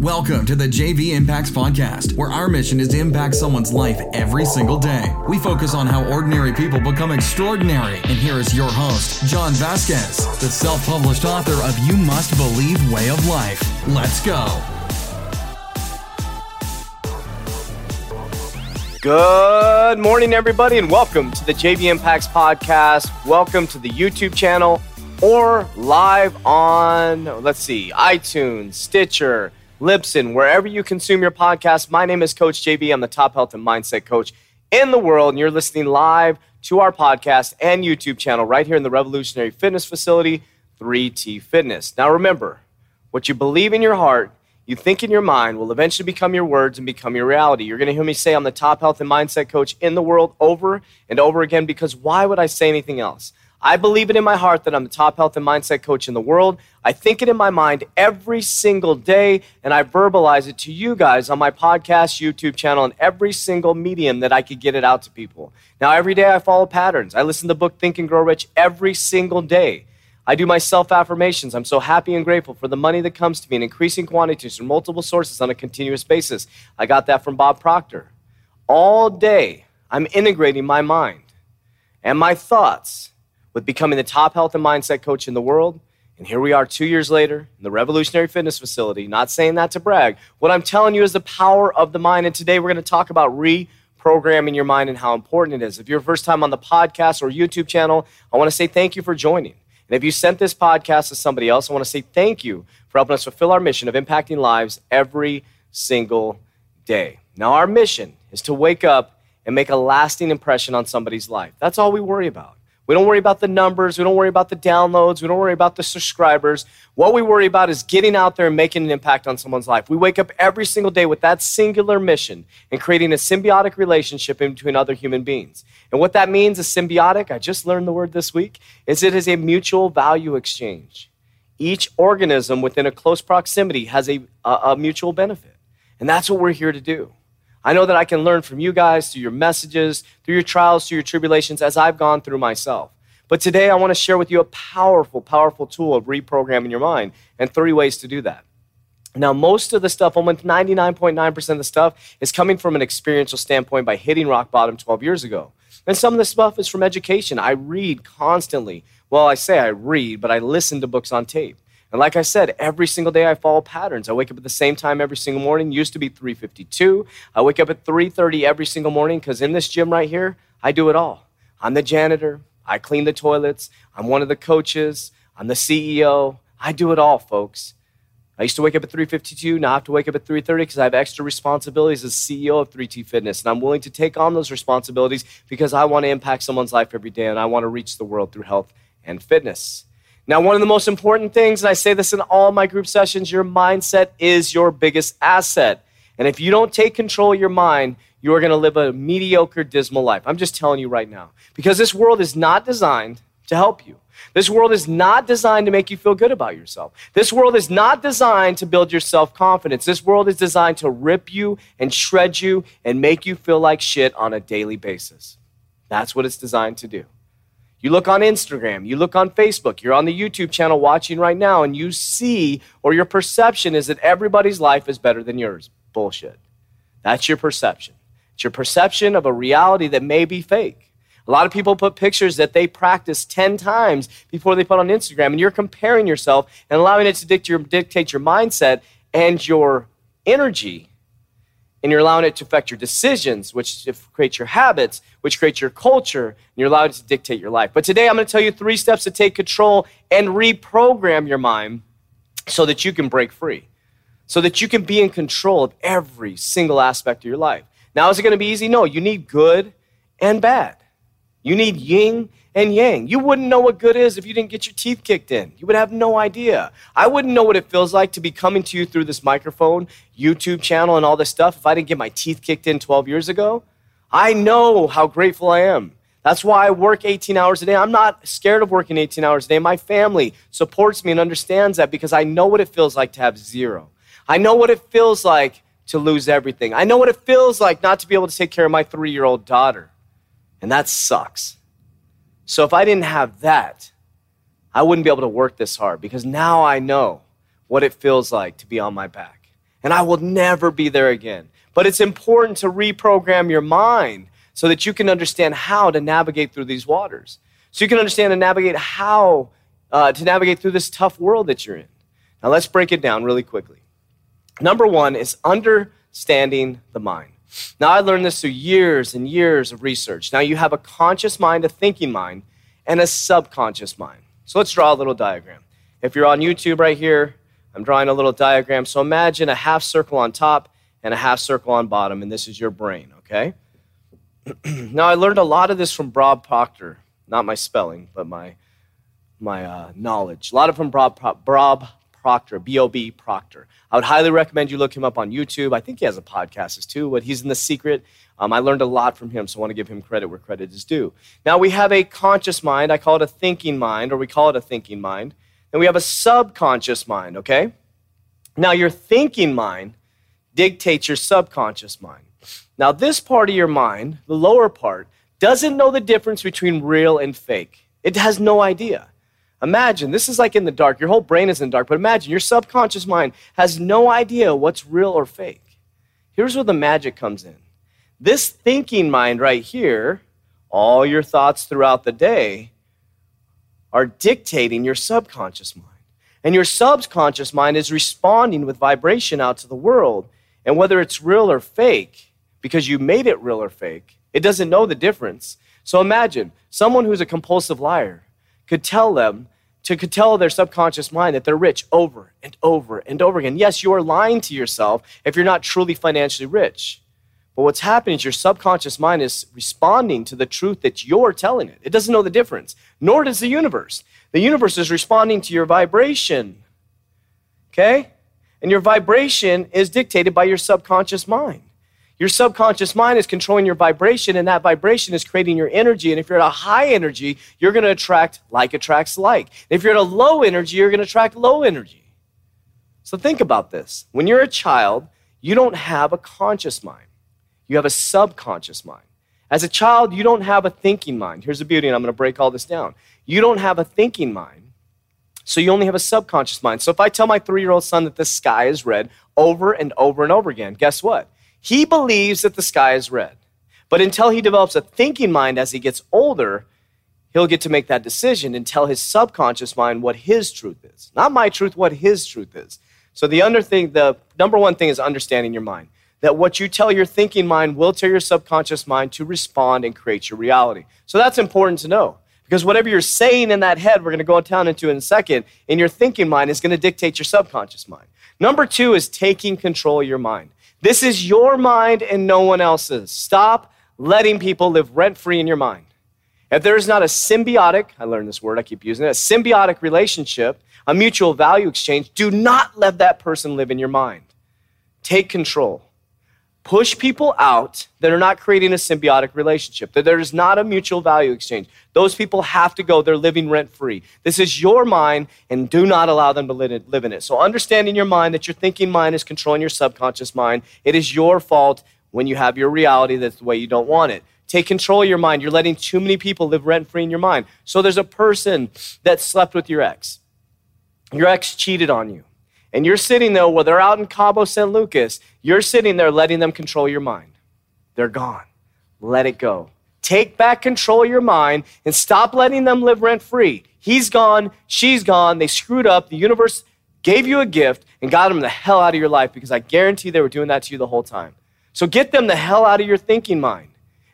Welcome to the JV Impacts Podcast, where our mission is to impact someone's life every single day. We focus on how ordinary people become extraordinary. And here is your host, John Vasquez, the self published author of You Must Believe Way of Life. Let's go. Good morning, everybody, and welcome to the JV Impacts Podcast. Welcome to the YouTube channel or live on, let's see, iTunes, Stitcher, Libsyn, wherever you consume your podcast. My name is Coach JV. I'm the top health and mindset coach in the world, and you're listening live to our podcast and YouTube channel right here in the Revolutionary Fitness Facility, 3T Fitness. Now, remember, what you believe in your heart, you think in your mind, will eventually become your words and become your reality. You're going to hear me say I'm the top health and mindset coach in the world over and over again because why would I say anything else? I believe it in my heart that I'm the top health and mindset coach in the world. I think it in my mind every single day, and I verbalize it to you guys on my podcast, YouTube channel, and every single medium that I could get it out to people. Now, every day I follow patterns. I listen to the book Think and Grow Rich every single day. I do my self affirmations. I'm so happy and grateful for the money that comes to me in increasing quantities from multiple sources on a continuous basis. I got that from Bob Proctor. All day, I'm integrating my mind and my thoughts with becoming the top health and mindset coach in the world. And here we are two years later in the Revolutionary Fitness Facility. Not saying that to brag. What I'm telling you is the power of the mind. And today we're going to talk about reprogramming your mind and how important it is. If you're first time on the podcast or YouTube channel, I want to say thank you for joining. And if you sent this podcast to somebody else, I want to say thank you for helping us fulfill our mission of impacting lives every single day. Now, our mission is to wake up and make a lasting impression on somebody's life. That's all we worry about. We don't worry about the numbers. We don't worry about the downloads. We don't worry about the subscribers. What we worry about is getting out there and making an impact on someone's life. We wake up every single day with that singular mission and creating a symbiotic relationship between other human beings. And what that means is symbiotic, I just learned the word this week, is it is a mutual value exchange. Each organism within a close proximity has a, a, a mutual benefit. And that's what we're here to do. I know that I can learn from you guys through your messages, through your trials, through your tribulations, as I've gone through myself. But today I want to share with you a powerful, powerful tool of reprogramming your mind and three ways to do that. Now, most of the stuff, almost 99.9% of the stuff, is coming from an experiential standpoint by hitting rock bottom 12 years ago. And some of the stuff is from education. I read constantly. Well, I say I read, but I listen to books on tape. And like I said, every single day I follow patterns. I wake up at the same time every single morning. Used to be 3:52. I wake up at 3:30 every single morning cuz in this gym right here, I do it all. I'm the janitor, I clean the toilets, I'm one of the coaches, I'm the CEO. I do it all, folks. I used to wake up at 3:52. Now I have to wake up at 3:30 because I have extra responsibilities as CEO of 3T Fitness, and I'm willing to take on those responsibilities because I want to impact someone's life every day, and I want to reach the world through health and fitness. Now, one of the most important things, and I say this in all my group sessions, your mindset is your biggest asset. And if you don't take control of your mind, you are going to live a mediocre, dismal life. I'm just telling you right now. Because this world is not designed to help you. This world is not designed to make you feel good about yourself. This world is not designed to build your self confidence. This world is designed to rip you and shred you and make you feel like shit on a daily basis. That's what it's designed to do. You look on Instagram, you look on Facebook, you're on the YouTube channel watching right now, and you see, or your perception is that everybody's life is better than yours. Bullshit. That's your perception. It's your perception of a reality that may be fake. A lot of people put pictures that they practice 10 times before they put on Instagram, and you're comparing yourself and allowing it to dictate your, dictate your mindset and your energy and you're allowing it to affect your decisions, which creates your habits, which creates your culture, and you're allowed it to dictate your life. But today I'm going to tell you three steps to take control and reprogram your mind so that you can break free, so that you can be in control of every single aspect of your life. Now, is it going to be easy? No, you need good and bad. You need yin and yang. You wouldn't know what good is if you didn't get your teeth kicked in. You would have no idea. I wouldn't know what it feels like to be coming to you through this microphone, YouTube channel, and all this stuff if I didn't get my teeth kicked in 12 years ago. I know how grateful I am. That's why I work 18 hours a day. I'm not scared of working 18 hours a day. My family supports me and understands that because I know what it feels like to have zero. I know what it feels like to lose everything. I know what it feels like not to be able to take care of my three year old daughter. And that sucks. So if I didn't have that, I wouldn't be able to work this hard because now I know what it feels like to be on my back. and I will never be there again. But it's important to reprogram your mind so that you can understand how to navigate through these waters. So you can understand and navigate how uh, to navigate through this tough world that you're in. Now, let's break it down really quickly. Number one is understanding the mind. Now, I learned this through years and years of research. Now, you have a conscious mind, a thinking mind, and a subconscious mind. So let's draw a little diagram. If you're on YouTube right here, I'm drawing a little diagram. So imagine a half circle on top and a half circle on bottom, and this is your brain, okay? now, I learned a lot of this from Bob Proctor, not my spelling, but my, my uh, knowledge. A lot of from Bob, Bob Proctor, B O B Proctor. I would highly recommend you look him up on YouTube. I think he has a podcast as too, but he's in the secret. Um, I learned a lot from him, so I want to give him credit where credit is due. Now, we have a conscious mind. I call it a thinking mind, or we call it a thinking mind. And we have a subconscious mind, okay? Now, your thinking mind dictates your subconscious mind. Now, this part of your mind, the lower part, doesn't know the difference between real and fake. It has no idea. Imagine, this is like in the dark. Your whole brain is in the dark, but imagine your subconscious mind has no idea what's real or fake. Here's where the magic comes in. This thinking mind right here, all your thoughts throughout the day, are dictating your subconscious mind. And your subconscious mind is responding with vibration out to the world. And whether it's real or fake, because you made it real or fake, it doesn't know the difference. So imagine someone who's a compulsive liar could tell them to could tell their subconscious mind that they're rich over and over and over again. Yes, you are lying to yourself if you're not truly financially rich. But what's happening is your subconscious mind is responding to the truth that you're telling it. It doesn't know the difference, nor does the universe. The universe is responding to your vibration. Okay? And your vibration is dictated by your subconscious mind. Your subconscious mind is controlling your vibration, and that vibration is creating your energy. And if you're at a high energy, you're going to attract like attracts like. if you're at a low energy, you're going to attract low energy. So think about this. When you're a child, you don't have a conscious mind, you have a subconscious mind. As a child, you don't have a thinking mind. Here's the beauty, and I'm going to break all this down. You don't have a thinking mind, so you only have a subconscious mind. So if I tell my three year old son that the sky is red over and over and over again, guess what? He believes that the sky is red. But until he develops a thinking mind as he gets older, he'll get to make that decision and tell his subconscious mind what his truth is. Not my truth, what his truth is. So the under thing, the number one thing is understanding your mind. That what you tell your thinking mind will tell your subconscious mind to respond and create your reality. So that's important to know. Because whatever you're saying in that head, we're going to go down into in a second, in your thinking mind is going to dictate your subconscious mind. Number two is taking control of your mind. This is your mind and no one else's. Stop letting people live rent free in your mind. If there is not a symbiotic, I learned this word, I keep using it, a symbiotic relationship, a mutual value exchange, do not let that person live in your mind. Take control push people out that are not creating a symbiotic relationship, that there is not a mutual value exchange. Those people have to go. They're living rent free. This is your mind, and do not allow them to live in it. So, understanding your mind, that your thinking mind is controlling your subconscious mind, it is your fault when you have your reality that's the way you don't want it. Take control of your mind. You're letting too many people live rent free in your mind. So, there's a person that slept with your ex. Your ex cheated on you. And you're sitting there, well, they're out in Cabo San Lucas, you're sitting there letting them control your mind. They're gone. Let it go. Take back control of your mind and stop letting them live rent free. He's gone, she's gone, they screwed up. The universe gave you a gift and got them the hell out of your life because I guarantee they were doing that to you the whole time. So get them the hell out of your thinking mind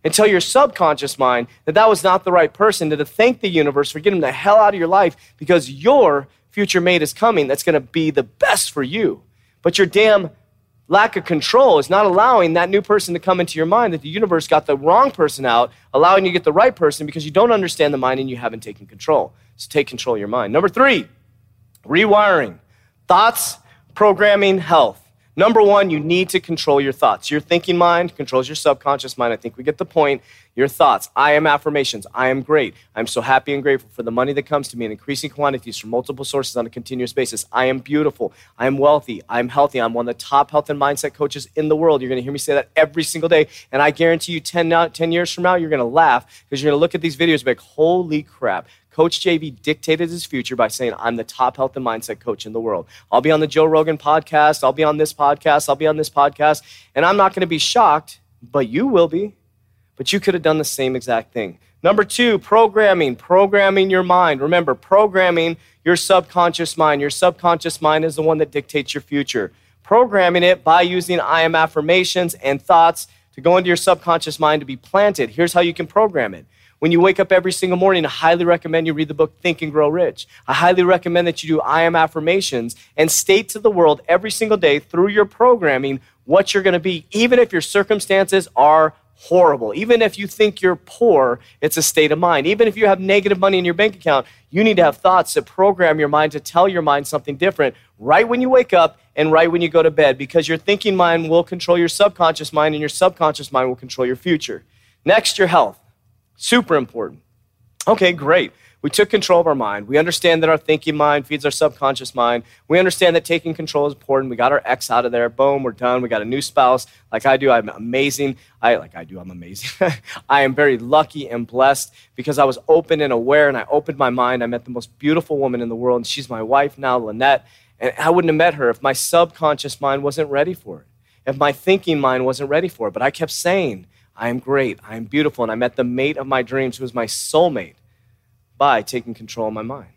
and tell your subconscious mind that that was not the right person, to thank the universe for getting them the hell out of your life because you're future mate is coming that's going to be the best for you. But your damn lack of control is not allowing that new person to come into your mind that the universe got the wrong person out, allowing you to get the right person because you don't understand the mind and you haven't taken control. So take control of your mind. Number three, rewiring. Thoughts, programming, health. Number one, you need to control your thoughts. Your thinking mind controls your subconscious mind. I think we get the point. Your thoughts. I am affirmations. I am great. I'm so happy and grateful for the money that comes to me in increasing quantities from multiple sources on a continuous basis. I am beautiful. I am wealthy. I'm healthy. I'm one of the top health and mindset coaches in the world. You're going to hear me say that every single day. And I guarantee you 10, now, 10 years from now, you're going to laugh because you're going to look at these videos and be like, holy crap. Coach JV dictated his future by saying, I'm the top health and mindset coach in the world. I'll be on the Joe Rogan podcast. I'll be on this podcast. I'll be on this podcast. And I'm not going to be shocked, but you will be but you could have done the same exact thing. Number two, programming, programming your mind. Remember, programming your subconscious mind. Your subconscious mind is the one that dictates your future. Programming it by using I am affirmations and thoughts to go into your subconscious mind to be planted. Here's how you can program it. When you wake up every single morning, I highly recommend you read the book Think and Grow Rich. I highly recommend that you do I am affirmations and state to the world every single day through your programming what you're going to be, even if your circumstances are horrible. Even if you think you're poor, it's a state of mind. Even if you have negative money in your bank account, you need to have thoughts that program your mind to tell your mind something different right when you wake up and right when you go to bed because your thinking mind will control your subconscious mind and your subconscious mind will control your future. Next, your health. Super important. Okay, great. We took control of our mind. We understand that our thinking mind feeds our subconscious mind. We understand that taking control is important. We got our ex out of there. Boom, we're done. We got a new spouse. Like I do, I'm amazing. I like I do, I'm amazing. I am very lucky and blessed because I was open and aware and I opened my mind. I met the most beautiful woman in the world, and she's my wife now, Lynette. And I wouldn't have met her if my subconscious mind wasn't ready for it, if my thinking mind wasn't ready for it. But I kept saying, I am great, I am beautiful. And I met the mate of my dreams who was my soulmate by taking control of my mind.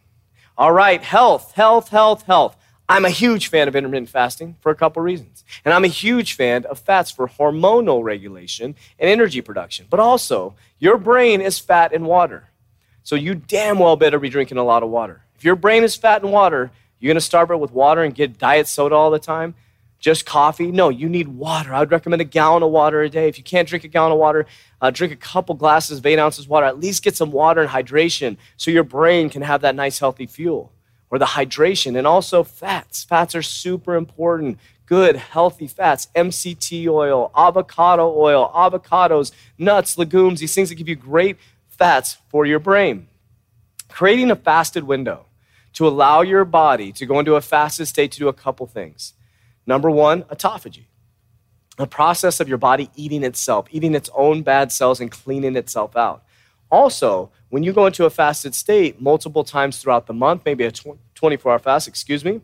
All right, health, health, health, health. I'm a huge fan of intermittent fasting for a couple reasons. And I'm a huge fan of fats for hormonal regulation and energy production. But also, your brain is fat and water. So you damn well better be drinking a lot of water. If your brain is fat and water, you're going to start it with water and get diet soda all the time just coffee. No, you need water. I would recommend a gallon of water a day. If you can't drink a gallon of water, uh, drink a couple glasses of eight ounces of water. At least get some water and hydration so your brain can have that nice, healthy fuel or the hydration. And also fats. Fats are super important. Good, healthy fats, MCT oil, avocado oil, avocados, nuts, legumes, these things that give you great fats for your brain. Creating a fasted window to allow your body to go into a fasted state to do a couple things. Number one, autophagy, a process of your body eating itself, eating its own bad cells and cleaning itself out. Also, when you go into a fasted state multiple times throughout the month, maybe a 24 hour fast, excuse me,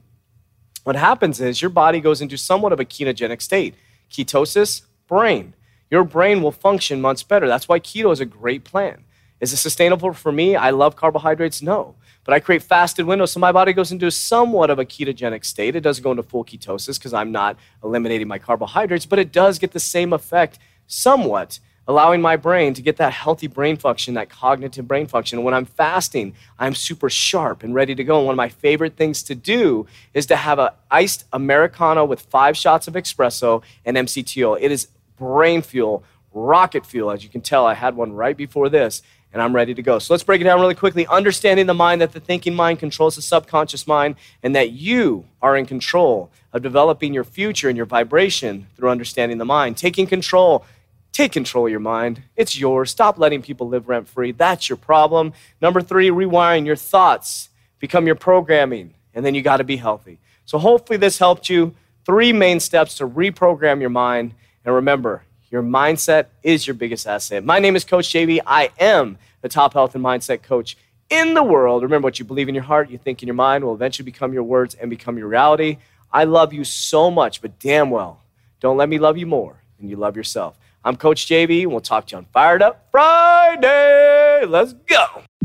what happens is your body goes into somewhat of a ketogenic state. Ketosis, brain. Your brain will function much better. That's why keto is a great plan. Is it sustainable for me? I love carbohydrates. No. But I create fasted windows so my body goes into somewhat of a ketogenic state. It doesn't go into full ketosis because I'm not eliminating my carbohydrates, but it does get the same effect somewhat, allowing my brain to get that healthy brain function, that cognitive brain function. And when I'm fasting, I'm super sharp and ready to go. And one of my favorite things to do is to have an iced Americano with five shots of espresso and MCT oil. It is brain fuel, rocket fuel. As you can tell, I had one right before this and I'm ready to go. So let's break it down really quickly. Understanding the mind, that the thinking mind controls the subconscious mind, and that you are in control of developing your future and your vibration through understanding the mind. Taking control, take control of your mind. It's yours. Stop letting people live rent free. That's your problem. Number three, rewiring your thoughts, become your programming, and then you got to be healthy. So hopefully this helped you. Three main steps to reprogram your mind. And remember, your mindset is your biggest asset. My name is Coach JV. I am the top health and mindset coach in the world. Remember, what you believe in your heart, you think in your mind, will eventually become your words and become your reality. I love you so much, but damn well, don't let me love you more than you love yourself. I'm Coach JV, and we'll talk to you on Fired Up Friday. Let's go.